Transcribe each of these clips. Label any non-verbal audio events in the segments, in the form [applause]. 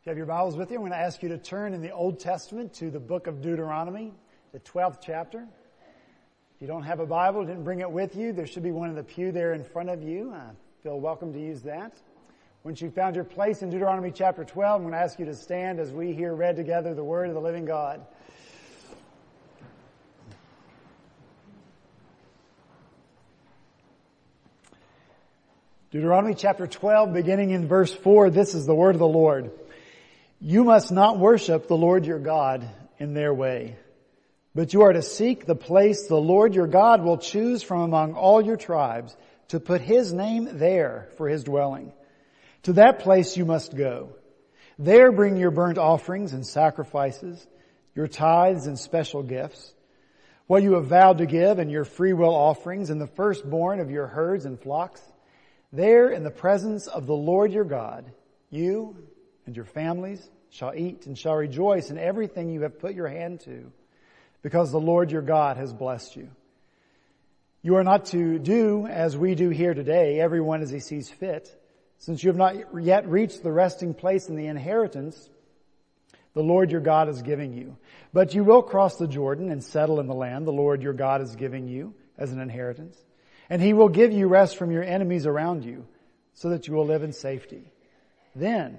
If you have your Bibles with you, I'm going to ask you to turn in the Old Testament to the book of Deuteronomy, the 12th chapter. If you don't have a Bible, didn't bring it with you, there should be one in the pew there in front of you. I feel welcome to use that. Once you've found your place in Deuteronomy chapter 12, I'm going to ask you to stand as we hear read together the Word of the living God. Deuteronomy chapter 12, beginning in verse 4, this is the word of the Lord. You must not worship the Lord your God in their way, but you are to seek the place the Lord your God will choose from among all your tribes to put his name there for his dwelling. To that place you must go. There bring your burnt offerings and sacrifices, your tithes and special gifts, what you have vowed to give and your freewill offerings and the firstborn of your herds and flocks. There in the presence of the Lord your God, you and your families shall eat and shall rejoice in everything you have put your hand to, because the Lord your God has blessed you. You are not to do as we do here today, everyone as he sees fit, since you have not yet reached the resting place in the inheritance the Lord your God is giving you. But you will cross the Jordan and settle in the land the Lord your God is giving you as an inheritance. And he will give you rest from your enemies around you so that you will live in safety. Then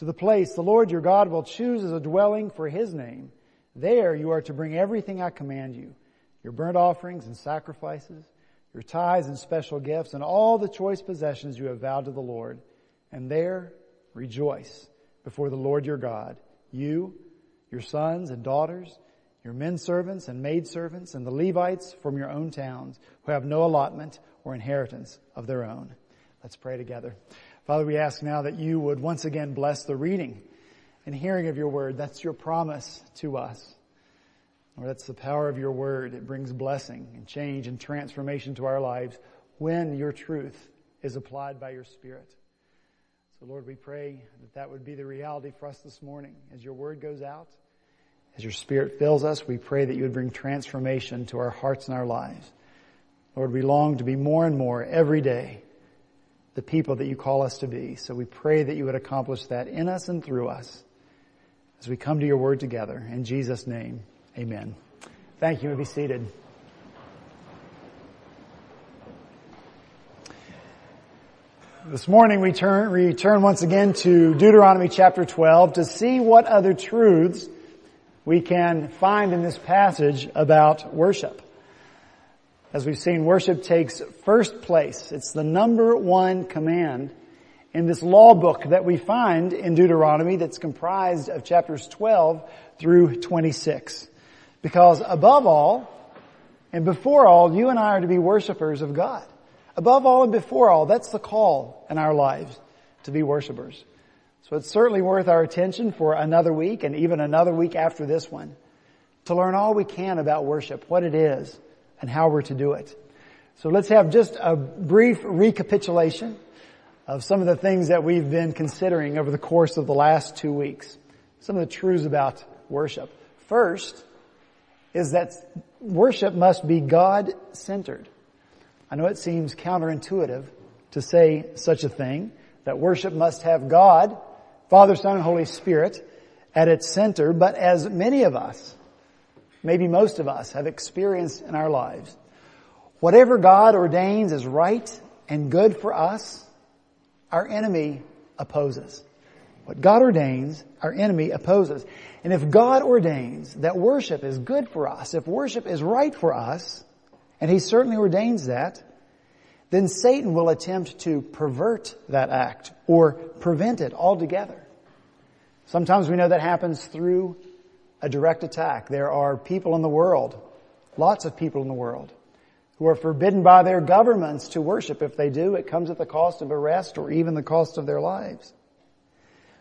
to the place the Lord your God will choose as a dwelling for his name. There you are to bring everything I command you, your burnt offerings and sacrifices, your tithes and special gifts, and all the choice possessions you have vowed to the Lord. And there rejoice before the Lord your God, you, your sons and daughters, your men servants and maid servants, and the Levites from your own towns who have no allotment or inheritance of their own. Let's pray together. Father, we ask now that you would once again bless the reading and hearing of your word. That's your promise to us. Or that's the power of your word. It brings blessing and change and transformation to our lives when your truth is applied by your spirit. So Lord, we pray that that would be the reality for us this morning. As your word goes out, as your spirit fills us, we pray that you would bring transformation to our hearts and our lives. Lord, we long to be more and more every day the people that you call us to be. So we pray that you would accomplish that in us and through us as we come to your word together. In Jesus' name, amen. Thank you. And be seated. This morning we turn, return once again to Deuteronomy chapter 12 to see what other truths we can find in this passage about worship. As we've seen, worship takes first place. It's the number one command in this law book that we find in Deuteronomy that's comprised of chapters 12 through 26. Because above all, and before all, you and I are to be worshipers of God. Above all and before all, that's the call in our lives, to be worshipers. So it's certainly worth our attention for another week and even another week after this one to learn all we can about worship, what it is, and how we're to do it. So let's have just a brief recapitulation of some of the things that we've been considering over the course of the last two weeks. Some of the truths about worship. First is that worship must be God-centered. I know it seems counterintuitive to say such a thing, that worship must have God, Father, Son, and Holy Spirit at its center, but as many of us maybe most of us have experienced in our lives. Whatever God ordains is right and good for us, our enemy opposes. What God ordains, our enemy opposes. And if God ordains that worship is good for us, if worship is right for us, and He certainly ordains that, then Satan will attempt to pervert that act or prevent it altogether. Sometimes we know that happens through a direct attack. There are people in the world, lots of people in the world, who are forbidden by their governments to worship. If they do, it comes at the cost of arrest or even the cost of their lives.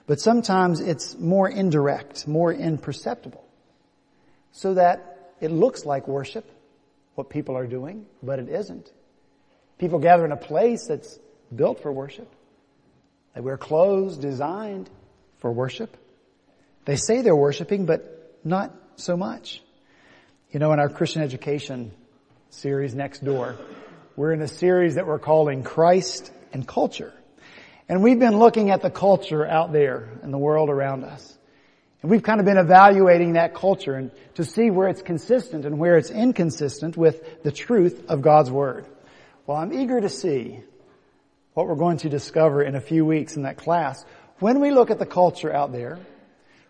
But sometimes it's more indirect, more imperceptible, so that it looks like worship, what people are doing, but it isn't. People gather in a place that's built for worship. They wear clothes designed for worship. They say they're worshiping, but not so much. You know, in our Christian education series next door, we're in a series that we're calling Christ and Culture. And we've been looking at the culture out there in the world around us. And we've kind of been evaluating that culture and to see where it's consistent and where it's inconsistent with the truth of God's Word. Well, I'm eager to see what we're going to discover in a few weeks in that class when we look at the culture out there,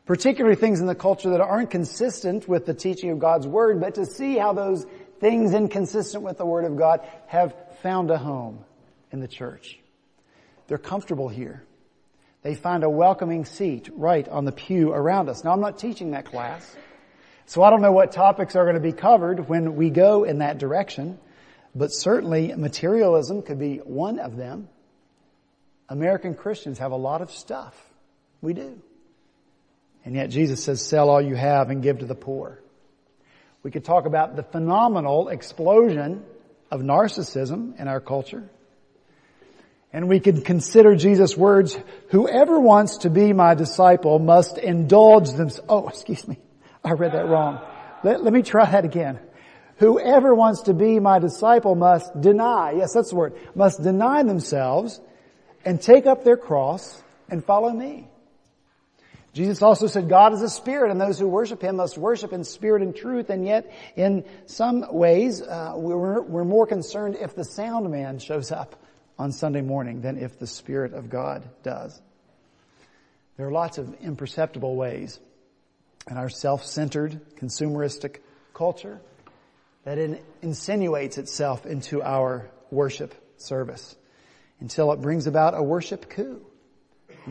particularly things in the culture that aren't consistent with the teaching of God's Word, but to see how those things inconsistent with the Word of God have found a home in the church. They're comfortable here. They find a welcoming seat right on the pew around us. Now I'm not teaching that class, so I don't know what topics are going to be covered when we go in that direction, but certainly materialism could be one of them. American Christians have a lot of stuff. We do. And yet Jesus says, sell all you have and give to the poor. We could talk about the phenomenal explosion of narcissism in our culture. And we can consider Jesus' words, whoever wants to be my disciple must indulge themselves. Oh, excuse me. I read that wrong. Let, let me try that again. Whoever wants to be my disciple must deny, yes, that's the word, must deny themselves and take up their cross and follow me. Jesus also said God is a spirit and those who worship Him must worship in spirit and truth and yet in some ways uh, we're, we're more concerned if the sound man shows up on Sunday morning than if the Spirit of God does. There are lots of imperceptible ways in our self-centered, consumeristic culture that it insinuates itself into our worship service until it brings about a worship coup.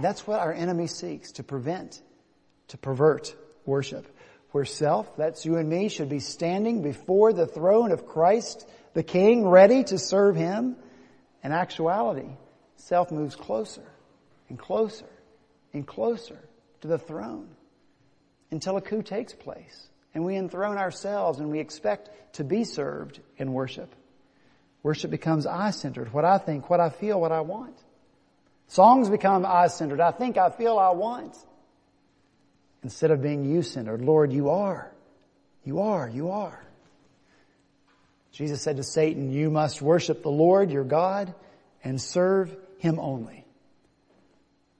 That's what our enemy seeks to prevent, to pervert worship. Where self, that's you and me, should be standing before the throne of Christ, the King, ready to serve Him in actuality, self moves closer and closer and closer to the throne until a coup takes place and we enthrone ourselves and we expect to be served in worship. Worship becomes I-centered. What I think, what I feel, what I want. Songs become I-centered. I think, I feel, I want. Instead of being you-centered. Lord, you are. You are. You are. Jesus said to Satan, you must worship the Lord your God and serve him only.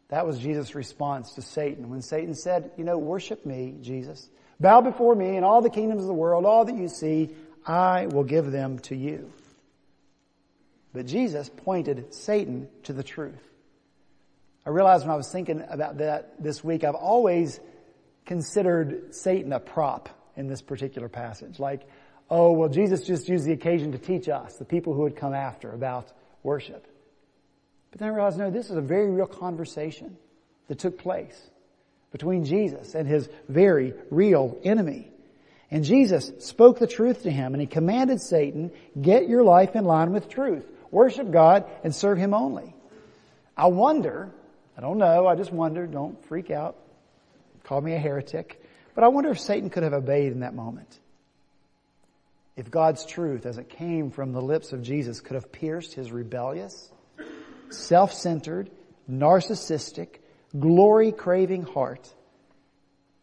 That was Jesus' response to Satan when Satan said, you know, worship me, Jesus. Bow before me and all the kingdoms of the world, all that you see, I will give them to you. But Jesus pointed Satan to the truth. I realized when I was thinking about that this week, I've always considered Satan a prop in this particular passage. Like, oh, well, Jesus just used the occasion to teach us, the people who had come after, about worship. But then I realized, no, this is a very real conversation that took place between Jesus and his very real enemy. And Jesus spoke the truth to him and he commanded Satan, get your life in line with truth. Worship God and serve him only. I wonder, I don't know, I just wonder, don't freak out, call me a heretic, but I wonder if Satan could have obeyed in that moment. If God's truth as it came from the lips of Jesus could have pierced his rebellious, self-centered, narcissistic, glory-craving heart,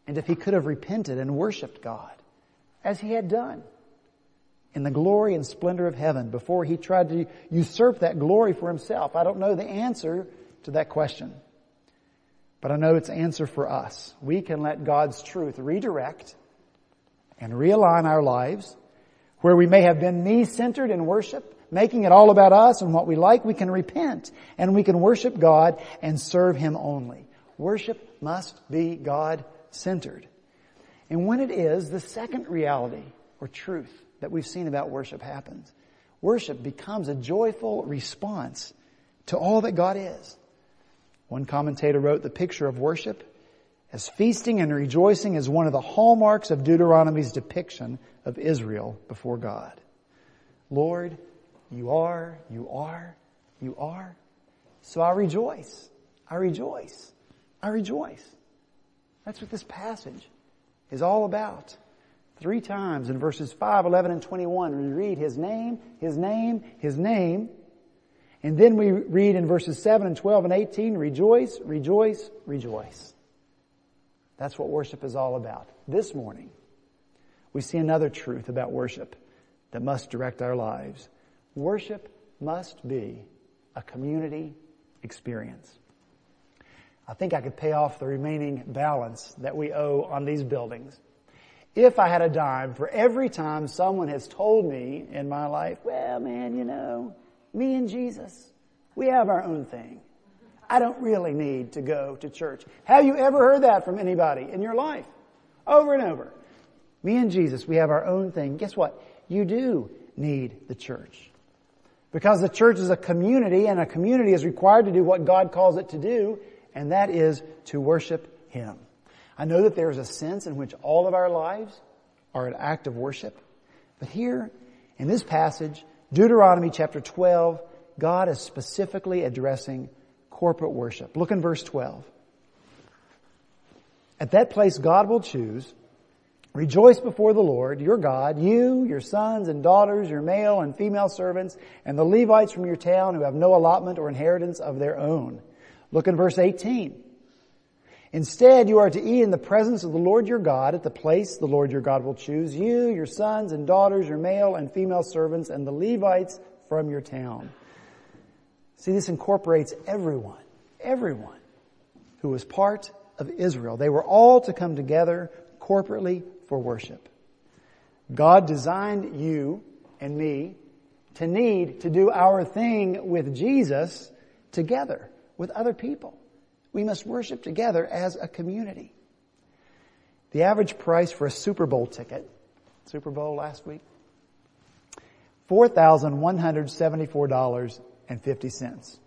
and if he could have repented and worshiped God as he had done in the glory and splendor of heaven before he tried to usurp that glory for himself. I don't know the answer to that question, but I know it's answer for us. We can let God's truth redirect and realign our lives where we may have been me-centered in worship, making it all about us and what we like, we can repent and we can worship God and serve Him only. Worship must be God-centered. And when it is, the second reality or truth that we've seen about worship happens. Worship becomes a joyful response to all that God is. One commentator wrote the picture of worship as feasting and rejoicing is one of the hallmarks of Deuteronomy's depiction of Israel before God. Lord, you are, you are, you are. So I rejoice. I rejoice. I rejoice. That's what this passage is all about. Three times in verses 5, 11, and 21, we read His name, His name, His name. And then we read in verses 7 and 12 and 18, rejoice, rejoice, rejoice. That's what worship is all about. This morning, we see another truth about worship that must direct our lives. Worship must be a community experience. I think I could pay off the remaining balance that we owe on these buildings if I had a dime for every time someone has told me in my life, well man, you know, me and Jesus, we have our own thing. I don't really need to go to church. Have you ever heard that from anybody in your life? Over and over. Me and Jesus, we have our own thing. Guess what? You do need the church. Because the church is a community and a community is required to do what God calls it to do, and that is to worship Him. I know that there is a sense in which all of our lives are an act of worship, but here in this passage, Deuteronomy chapter 12, God is specifically addressing corporate worship. Look in verse 12. At that place God will choose, rejoice before the Lord, your God, you, your sons and daughters, your male and female servants, and the Levites from your town who have no allotment or inheritance of their own. Look in verse 18. Instead, you are to eat in the presence of the Lord your God at the place the Lord your God will choose, you, your sons and daughters, your male and female servants, and the Levites from your town. See, this incorporates everyone, everyone who was part of Israel. They were all to come together corporately for worship. God designed you and me to need to do our thing with Jesus together with other people. We must worship together as a community. The average price for a Super Bowl ticket, Super Bowl last week, $4,174 and 50 cents.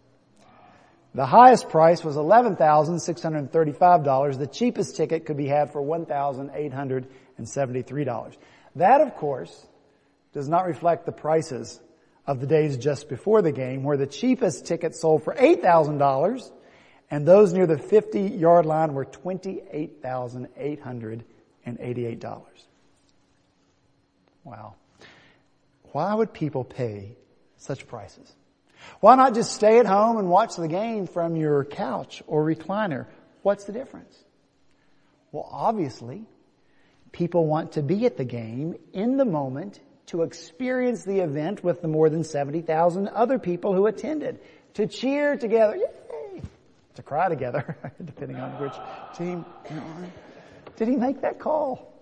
The highest price was $11,635. The cheapest ticket could be had for $1,873. That, of course, does not reflect the prices of the days just before the game, where the cheapest ticket sold for $8,000 and those near the 50 yard line were $28,888. Wow. Why would people pay such prices? Why not just stay at home and watch the game from your couch or recliner? What's the difference? Well, obviously, people want to be at the game in the moment to experience the event with the more than 70,000 other people who attended, to cheer together, yay, to cry together, [laughs] depending on which team you're on. Did he make that call?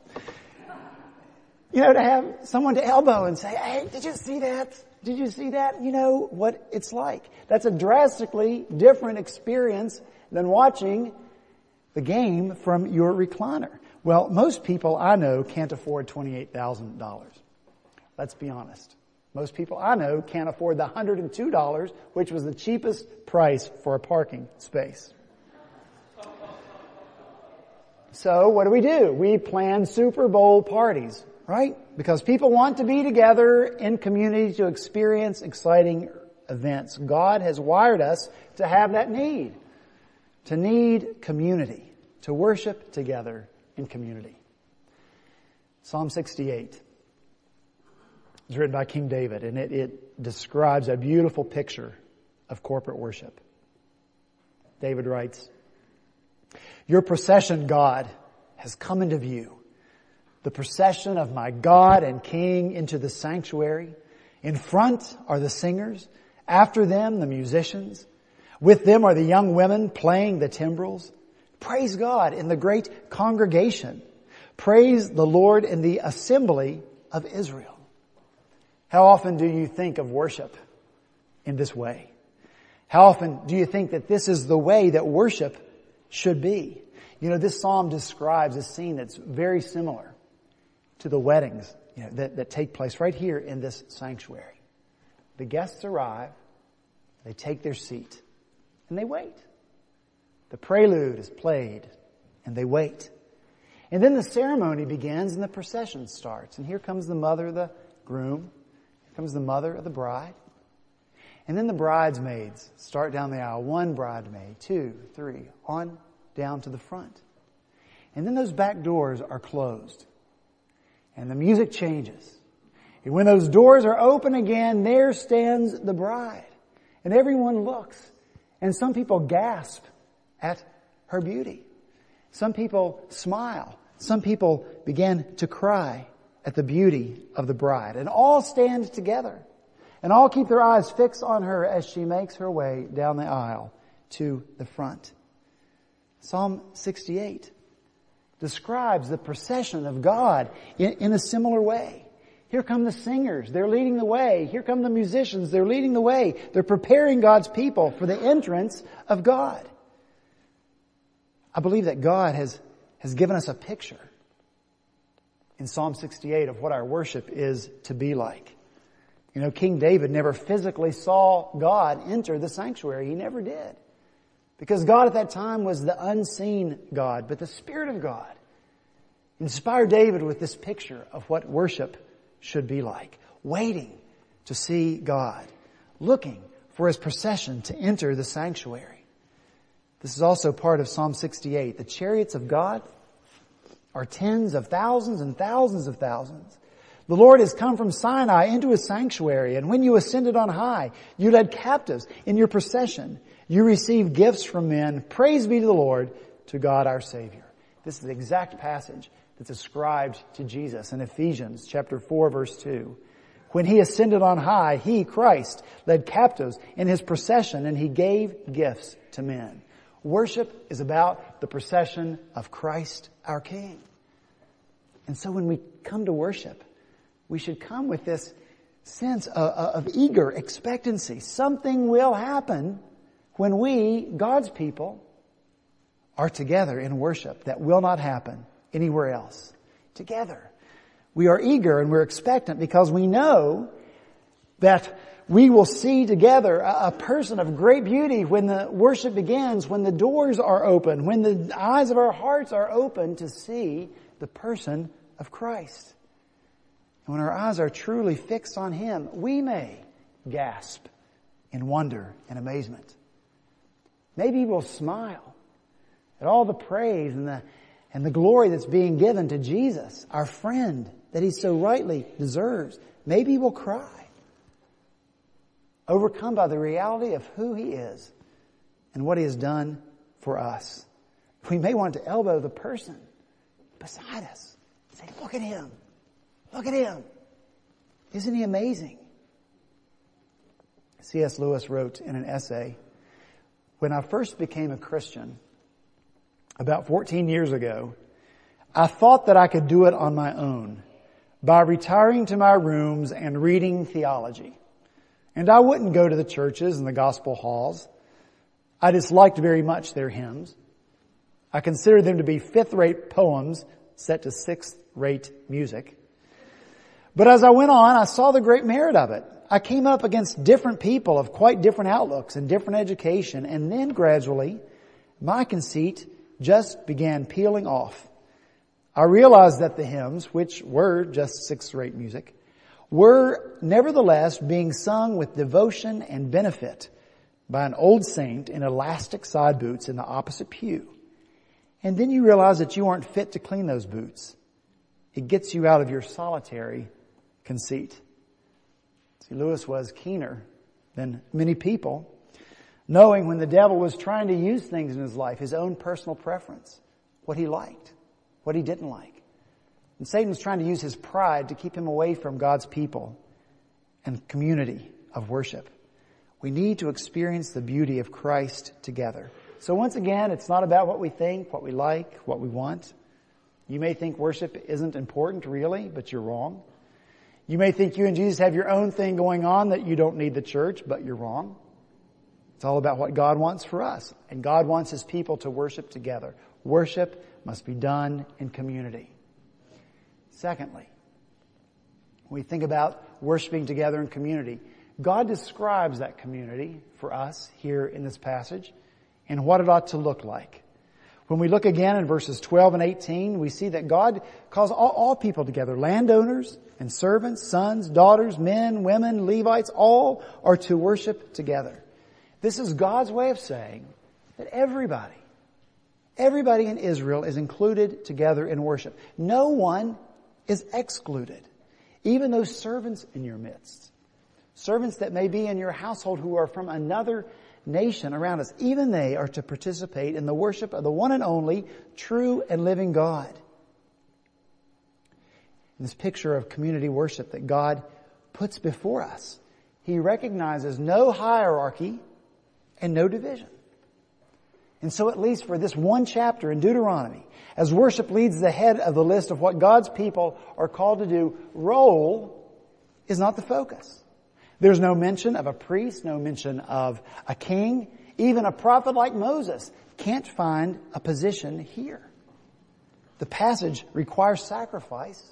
You know, to have someone to elbow and say, hey, did you see that? Did you see that? You know what it's like. That's a drastically different experience than watching the game from your recliner. Well, most people I know can't afford $28,000. Let's be honest. Most people I know can't afford the $102, which was the cheapest price for a parking space. So what do we do? We plan Super Bowl parties right? Because people want to be together in community to experience exciting events. God has wired us to have that need, to need community, to worship together in community. Psalm 68 is written by King David and it, it describes a beautiful picture of corporate worship. David writes, Your procession, God, has come into view the procession of my God and King into the sanctuary. In front are the singers. After them, the musicians. With them are the young women playing the timbrels. Praise God in the great congregation. Praise the Lord in the assembly of Israel. How often do you think of worship in this way? How often do you think that this is the way that worship should be? You know, this psalm describes a scene that's very similar to the weddings you know, that, that take place right here in this sanctuary. The guests arrive, they take their seat, and they wait. The prelude is played, and they wait. And then the ceremony begins and the procession starts. And here comes the mother the groom. Comes the mother of the bride. And then the bridesmaids start down the aisle. One bridesmaid, two, three, on down to the front. And then those back doors are closed and the music changes. And when those doors are open again, there stands the bride. And everyone looks. And some people gasp at her beauty. Some people smile. Some people begin to cry at the beauty of the bride. And all stand together. And all keep their eyes fixed on her as she makes her way down the aisle to the front. Psalm 68 describes the procession of God in, in, a similar way. Here come the singers. They're leading the way. Here come the musicians. They're leading the way. They're preparing God's people for the entrance of God. I believe that God has, has given us a picture in Psalm 68 of what our worship is to be like. You know, King David never physically saw God enter the sanctuary. He never did. Because God at that time was the unseen God, but the Spirit of God inspired David with this picture of what worship should be like. Waiting to see God. Looking for His procession to enter the sanctuary. This is also part of Psalm 68. The chariots of God are tens of thousands and thousands of thousands. The Lord has come from Sinai into his sanctuary, and when you ascended on high, you led captives in your procession. You received gifts from men. Praise be to the Lord, to God our Savior. This is the exact passage that's ascribed to Jesus in Ephesians chapter 4 verse 2. When he ascended on high, he, Christ, led captives in his procession and he gave gifts to men. Worship is about the procession of Christ our King. And so when we come to worship, we should come with this sense of, of, eager expectancy. Something will happen when we, God's people, are together in worship that will not happen anywhere else. Together. We are eager and we're expectant because we know that we will see together a, person of great beauty when the worship begins, when the doors are open, when the eyes of our hearts are open to see the person of Christ. And when our eyes are truly fixed on Him, we may gasp in wonder and amazement. Maybe we'll smile at all the praise and the, and the glory that's being given to Jesus, our friend, that He so rightly deserves. Maybe we'll cry, overcome by the reality of who He is and what He has done for us. We may want to elbow the person beside us. Say, look at Him. Look at him. Isn't he amazing? C.S. Lewis wrote in an essay, when I first became a Christian, about 14 years ago, I thought that I could do it on my own by retiring to my rooms and reading theology. And I wouldn't go to the churches and the gospel halls. I disliked very much their hymns. I considered them to be fifth rate poems set to sixth rate music. But as I went on, I saw the great merit of it. I came up against different people of quite different outlooks and different education, and then gradually, my conceit just began peeling off. I realized that the hymns, which were just sixth-rate music, were nevertheless being sung with devotion and benefit by an old saint in elastic side boots in the opposite pew. And then you realize that you aren't fit to clean those boots. It gets you out of your solitary conceit. See, Lewis was keener than many people, knowing when the devil was trying to use things in his life, his own personal preference, what he liked, what he didn't like. And Satan was trying to use his pride to keep him away from God's people and community of worship. We need to experience the beauty of Christ together. So once again, it's not about what we think, what we like, what we want. You may think worship isn't important really, but you're wrong. You may think you and Jesus have your own thing going on that you don't need the church, but you're wrong. It's all about what God wants for us. And God wants His people to worship together. Worship must be done in community. Secondly, we think about worshiping together in community, God describes that community for us here in this passage and what it ought to look like. When we look again in verses 12 and 18, we see that God calls all, all, people together, landowners and servants, sons, daughters, men, women, Levites, all are to worship together. This is God's way of saying that everybody, everybody in Israel is included together in worship. No one is excluded. Even those servants in your midst. Servants that may be in your household who are from another nation around us, even they are to participate in the worship of the one and only true and living God. In this picture of community worship that God puts before us, He recognizes no hierarchy and no division. And so at least for this one chapter in Deuteronomy, as worship leads the head of the list of what God's people are called to do, role is not the focus. There's no mention of a priest, no mention of a king. Even a prophet like Moses can't find a position here. The passage requires sacrifice,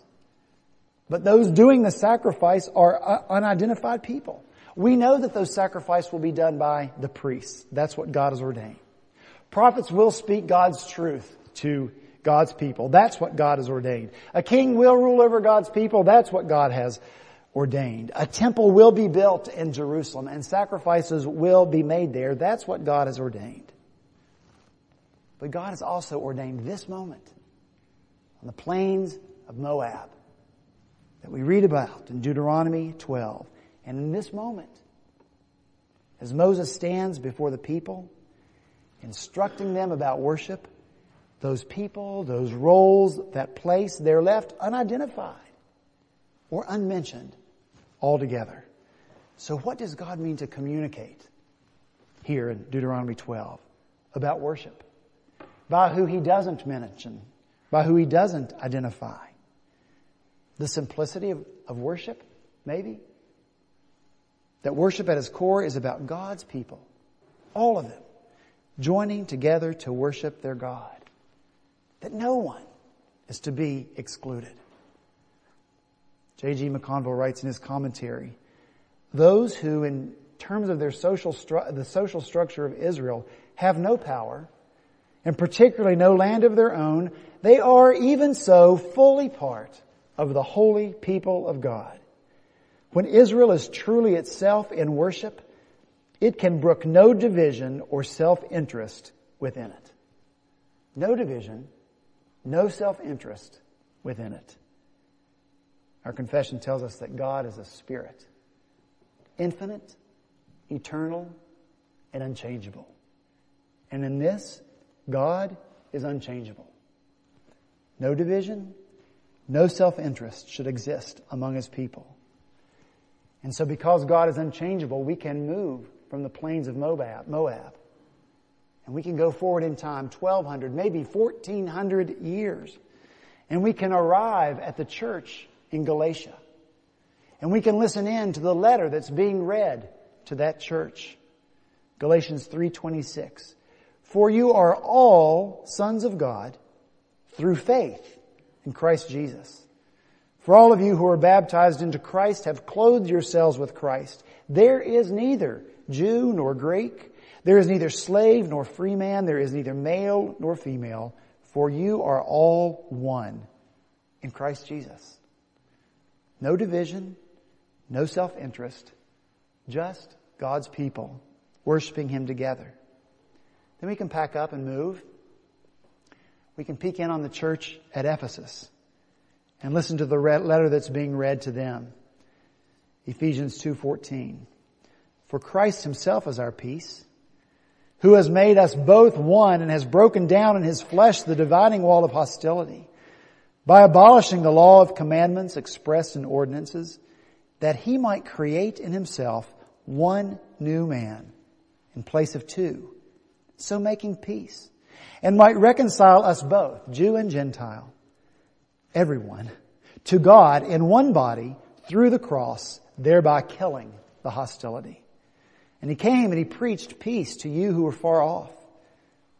but those doing the sacrifice are uh, unidentified people. We know that those sacrifices will be done by the priests. That's what God has ordained. Prophets will speak God's truth to God's people. That's what God has ordained. A king will rule over God's people. That's what God has ordained. A temple will be built in Jerusalem and sacrifices will be made there. That's what God has ordained. But God has also ordained this moment on the plains of Moab that we read about in Deuteronomy 12. And in this moment, as Moses stands before the people, instructing them about worship, those people, those roles, that place, they're left unidentified or unmentioned altogether. So what does God mean to communicate here in Deuteronomy 12 about worship? By who he doesn't mention, by who he doesn't identify. The simplicity of, of worship, maybe? That worship at its core is about God's people. All of them. Joining together to worship their God. That no one is to be excluded. J.G. McConville writes in his commentary, those who in terms of their social stru- the social structure of Israel have no power, and particularly no land of their own, they are even so fully part of the holy people of God. When Israel is truly itself in worship, it can brook no division or self-interest within it. No division, no self-interest within it. Our confession tells us that God is a spirit, infinite, eternal, and unchangeable. And in this, God is unchangeable. No division, no self-interest should exist among His people. And so because God is unchangeable, we can move from the plains of Moab, Moab. And we can go forward in time 1200, maybe 1400 years. And we can arrive at the church in Galatia. And we can listen in to the letter that's being read to that church. Galatians 3:26. For you are all sons of God through faith in Christ Jesus. For all of you who are baptized into Christ have clothed yourselves with Christ. There is neither Jew nor Greek. There is neither slave nor free man. There is neither male nor female. For you are all one in Christ Jesus. No division, no self-interest, just God's people worshiping Him together. Then we can pack up and move. We can peek in on the church at Ephesus and listen to the letter that's being read to them. Ephesians 2:14. For Christ himself is our peace, who has made us both one and has broken down in his flesh the dividing wall of hostility by abolishing the law of commandments expressed in ordinances that he might create in himself one new man in place of two, so making peace and might reconcile us both, Jew and Gentile, everyone, to God in one body through the cross, thereby killing the hostility. And he came and he preached peace to you who were far off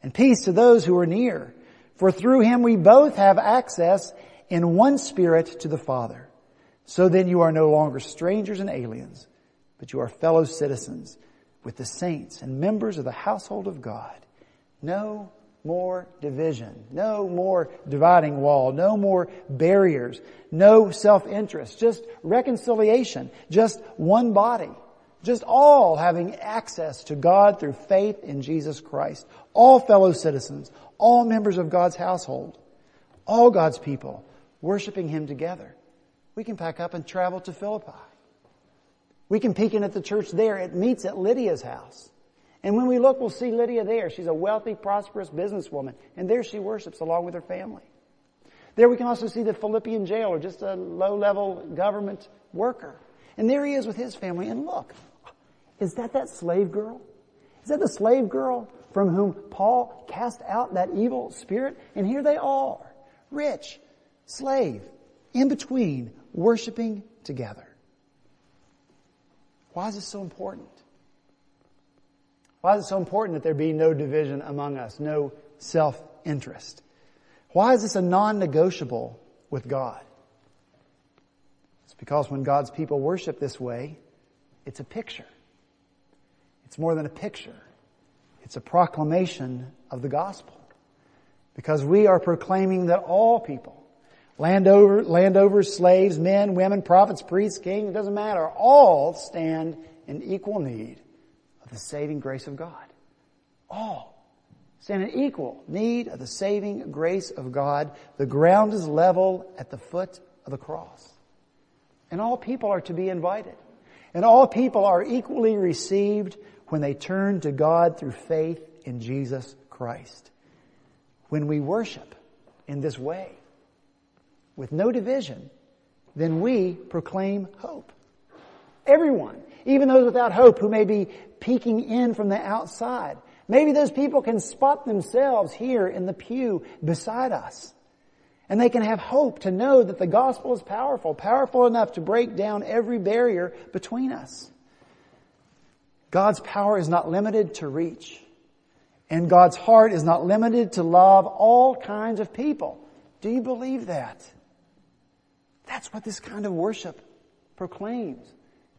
and peace to those who are near. For through him we both have access in one spirit to the Father. So then you are no longer strangers and aliens, but you are fellow citizens with the saints and members of the household of God. No more division. No more dividing wall. No more barriers. No self-interest. Just reconciliation. Just one body. Just all having access to God through faith in Jesus Christ. All fellow citizens. All members of God's household. All God's people worshiping Him together. We can pack up and travel to Philippi. We can peek in at the church there. It meets at Lydia's house. And when we look, we'll see Lydia there. She's a wealthy, prosperous businesswoman. And there she worships along with her family. There we can also see the Philippian jailer, just a low-level government worker. And there he is with his family. And look, is that that slave girl? Is that the slave girl from whom Paul cast out that evil spirit, and here they are, rich, slave, in between, worshiping together. Why is this so important? Why is it so important that there be no division among us, no self-interest? Why is this a non-negotiable with God? It's because when God's people worship this way, it's a picture. It's more than a picture. It's a proclamation of the gospel. Because we are proclaiming that all people, landover, landover, slaves, men, women, prophets, priests, kings, it doesn't matter, all stand in equal need of the saving grace of God. All stand in equal need of the saving grace of God. The ground is level at the foot of the cross. And all people are to be invited. And all people are equally received when they turn to God through faith in Jesus Christ. When we worship in this way, with no division, then we proclaim hope. Everyone, even those without hope who may be peeking in from the outside, maybe those people can spot themselves here in the pew beside us. And they can have hope to know that the gospel is powerful, powerful enough to break down every barrier between us. God's power is not limited to reach. And God's heart is not limited to love all kinds of people. Do you believe that? That's what this kind of worship proclaims.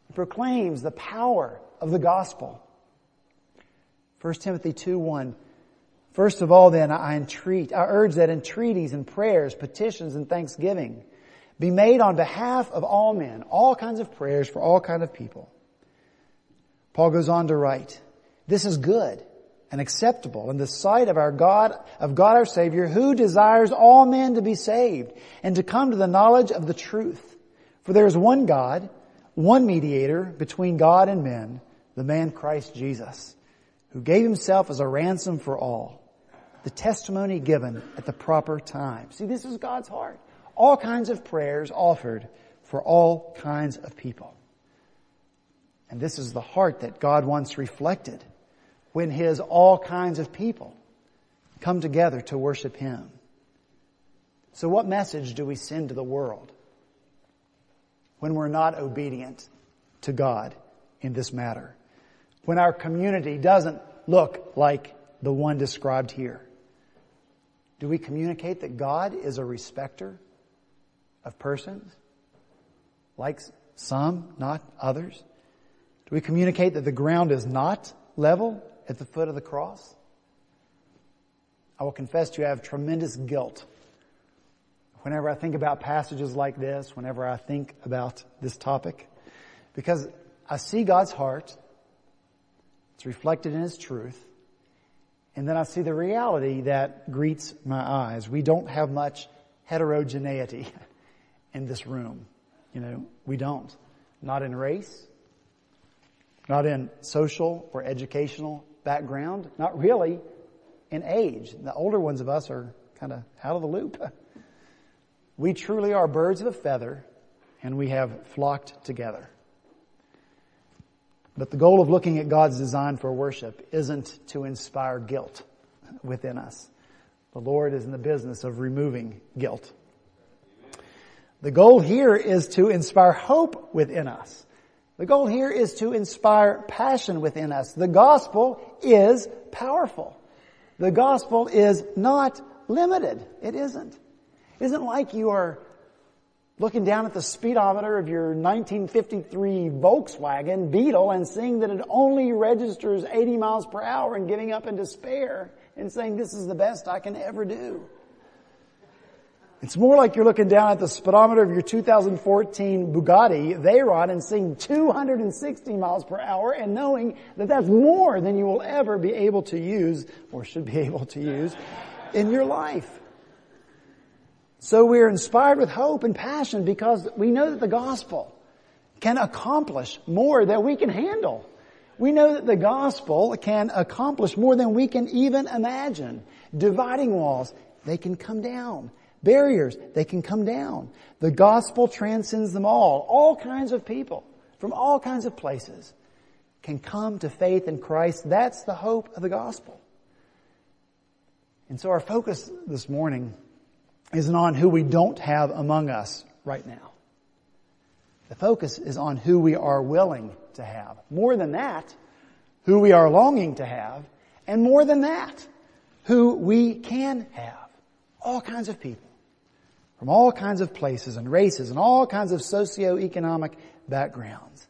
It proclaims the power of the gospel. 1 Timothy 2 1. First of all then, I entreat, I urge that entreaties and prayers, petitions and thanksgiving be made on behalf of all men, all kinds of prayers for all kinds of people. Paul goes on to write, this is good and acceptable in the sight of our God, of God our Savior, who desires all men to be saved and to come to the knowledge of the truth. For there is one God, one mediator between God and men, the man Christ Jesus, who gave himself as a ransom for all the testimony given at the proper time. See, this is God's heart. All kinds of prayers offered for all kinds of people. And this is the heart that God wants reflected when His all kinds of people come together to worship Him. So what message do we send to the world when we're not obedient to God in this matter? When our community doesn't look like the one described here? Do we communicate that God is a respecter of persons? Likes some, not others? Do we communicate that the ground is not level at the foot of the cross? I will confess to you I have tremendous guilt whenever I think about passages like this, whenever I think about this topic, because I see God's heart. It's reflected in His truth. And then I see the reality that greets my eyes. We don't have much heterogeneity [laughs] in this room. You know, we don't. Not in race, not in social or educational background, not really in age. The older ones of us are kind of out of the loop. [laughs] We truly are birds of a feather and we have flocked together. But the goal of looking at God's design for worship isn't to inspire guilt within us. The Lord is in the business of removing guilt. The goal here is to inspire hope within us. The goal here is to inspire passion within us. The gospel is powerful. The gospel is not limited. It isn't. It isn't like you are looking down at the speedometer of your 1953 Volkswagen Beetle and seeing that it only registers 80 miles per hour and giving up in despair and saying this is the best I can ever do. It's more like you're looking down at the speedometer of your 2014 Bugatti Veyron and seeing 260 miles per hour and knowing that that's more than you will ever be able to use or should be able to use in your life. So we're inspired with hope and passion because we know that the gospel can accomplish more than we can handle. We know that the gospel can accomplish more than we can even imagine. Dividing walls, they can come down. Barriers, they can come down. The gospel transcends them all. All kinds of people from all kinds of places can come to faith in Christ. That's the hope of the gospel. And so our focus this morning isn't on who we don't have among us right now. The focus is on who we are willing to have. More than that, who we are longing to have, and more than that, who we can have. All kinds of people from all kinds of places and races and all kinds of socio-economic backgrounds.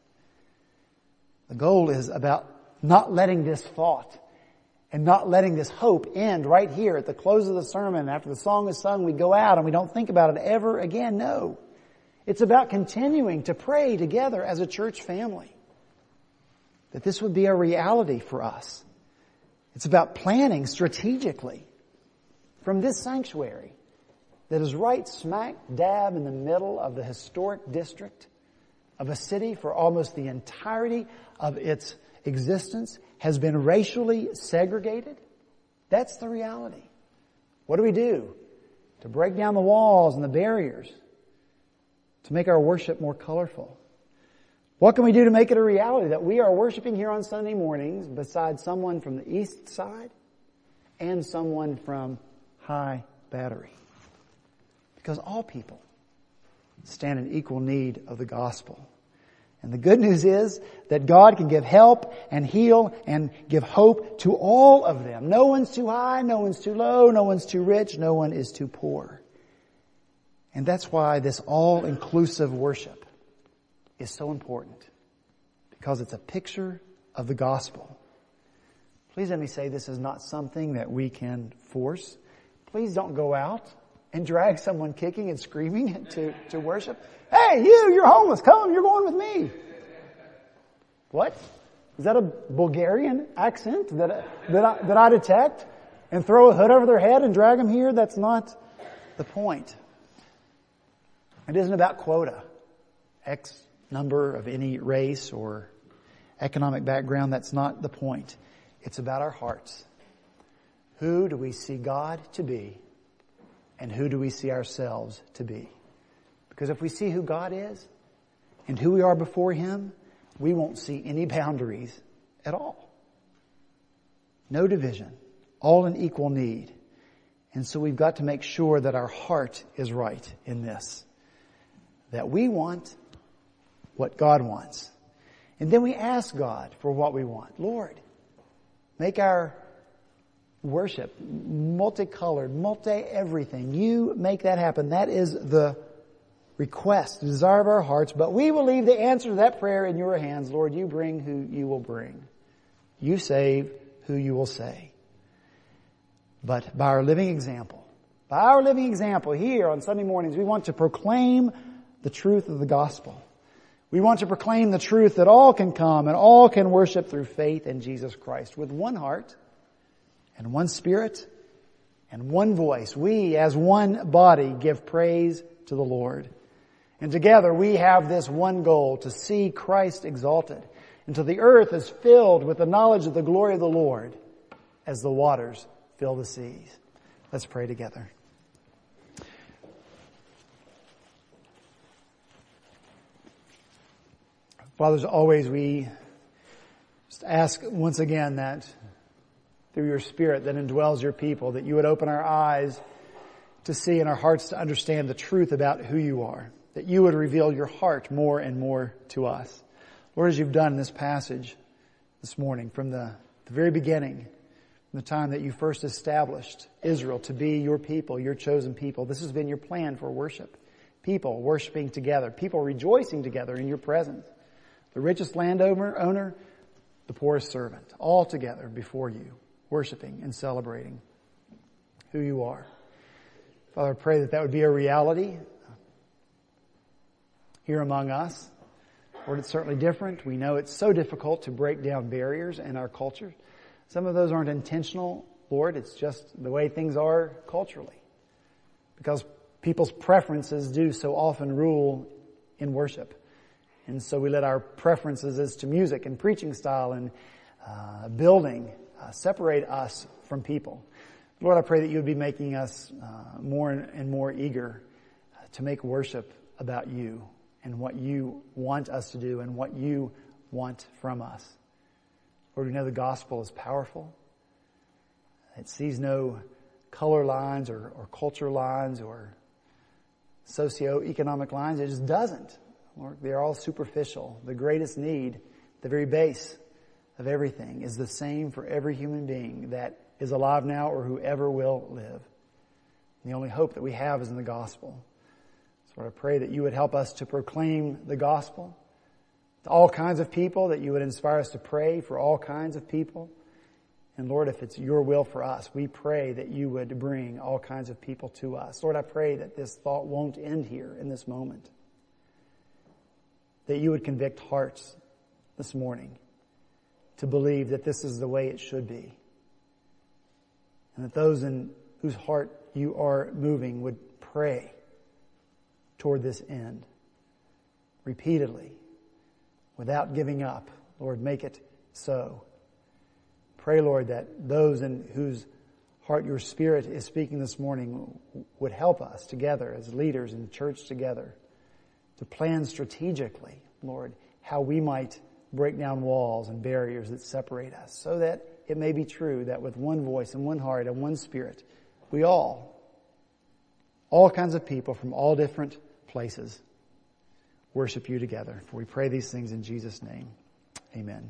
The goal is about not letting this thought and not letting this hope end right here at the close of the sermon. After the song is sung, we go out and we don't think about it ever again. No. It's about continuing to pray together as a church family. That this would be a reality for us. It's about planning strategically from this sanctuary that is right smack dab in the middle of the historic district of a city for almost the entirety of its existence has been racially segregated. That's the reality. What do we do to break down the walls and the barriers to make our worship more colorful? What can we do to make it a reality that we are worshiping here on Sunday mornings beside someone from the east side and someone from High Battery? Because all people stand in equal need of the gospel. And the good news is that God can give help and heal and give hope to all of them. No one's too high, no one's too low, no one's too rich, no one is too poor. And that's why this all-inclusive worship is so important. Because it's a picture of the gospel. Please let me say this is not something that we can force. Please don't go out and drag someone kicking and screaming [laughs] to, to worship. Hey, you, you're homeless. Come, you're going with me. What? Is that a Bulgarian accent that, that, I, that I detect? And throw a hood over their head and drag them here? That's not the point. It isn't about quota. X number of any race or economic background. That's not the point. It's about our hearts. Who do we see God to be and who do we see ourselves to be? Because if we see who God is and who we are before Him, we won't see any boundaries at all. No division. All in equal need. And so we've got to make sure that our heart is right in this. That we want what God wants. And then we ask God for what we want. Lord, make our worship, multicolored, multi everything. You make that happen. That is the request, the desire of our hearts, but we will leave the answer to that prayer in your hands. Lord, you bring who you will bring. You save who you will save. But by our living example, by our living example here on Sunday mornings, we want to proclaim the truth of the gospel. We want to proclaim the truth that all can come and all can worship through faith in Jesus Christ with one heart and one spirit and one voice. We as one body give praise to the Lord. And together we have this one goal to see Christ exalted until the earth is filled with the knowledge of the glory of the Lord as the waters fill the seas. Let's pray together. Fathers, always, we just ask once again that through your spirit that indwells your people, that you would open our eyes to see and our hearts to understand the truth about who you are, that you would reveal your heart more and more to us. Lord, as you've done in this passage this morning from the, the very beginning, from the time that you first established Israel to be your people, your chosen people, this has been your plan for worship. People worshiping together, people rejoicing together in your presence. The richest landowner, owner, the poorest servant, all together before you worshiping and celebrating who you are. Father, I pray that that would be a reality here among us. Lord, it's certainly different. We know it's so difficult to break down barriers in our culture. Some of those aren't intentional, Lord. It's just the way things are culturally. Because people's preferences do so often rule in worship. And so we let our preferences as to music and preaching style and uh, building uh, separate us from people. Lord, I pray that you would be making us uh, more and more eager uh, to make worship about you and what you want us to do and what you want from us. Lord, we know the gospel is powerful. It sees no color lines or, or culture lines or socioeconomic lines. It just doesn't. Lord, they're all superficial. The greatest need, the very base of everything is the same for every human being that is alive now or whoever will live. And the only hope that we have is in the gospel. So I pray that you would help us to proclaim the gospel to all kinds of people, that you would inspire us to pray for all kinds of people. And Lord, if it's your will for us, we pray that you would bring all kinds of people to us. Lord, I pray that this thought won't end here in this moment. That you would convict hearts this morning to believe that this is the way it should be. And that those in whose heart you are moving would pray toward this end repeatedly without giving up. Lord, make it so. Pray, Lord, that those in whose heart your spirit is speaking this morning would help us together as leaders in the church together to plan strategically, Lord, how we might break down walls and barriers that separate us so that it may be true that with one voice and one heart and one spirit, we all, all kinds of people from all different places, worship you together. For we pray these things in Jesus' name. Amen.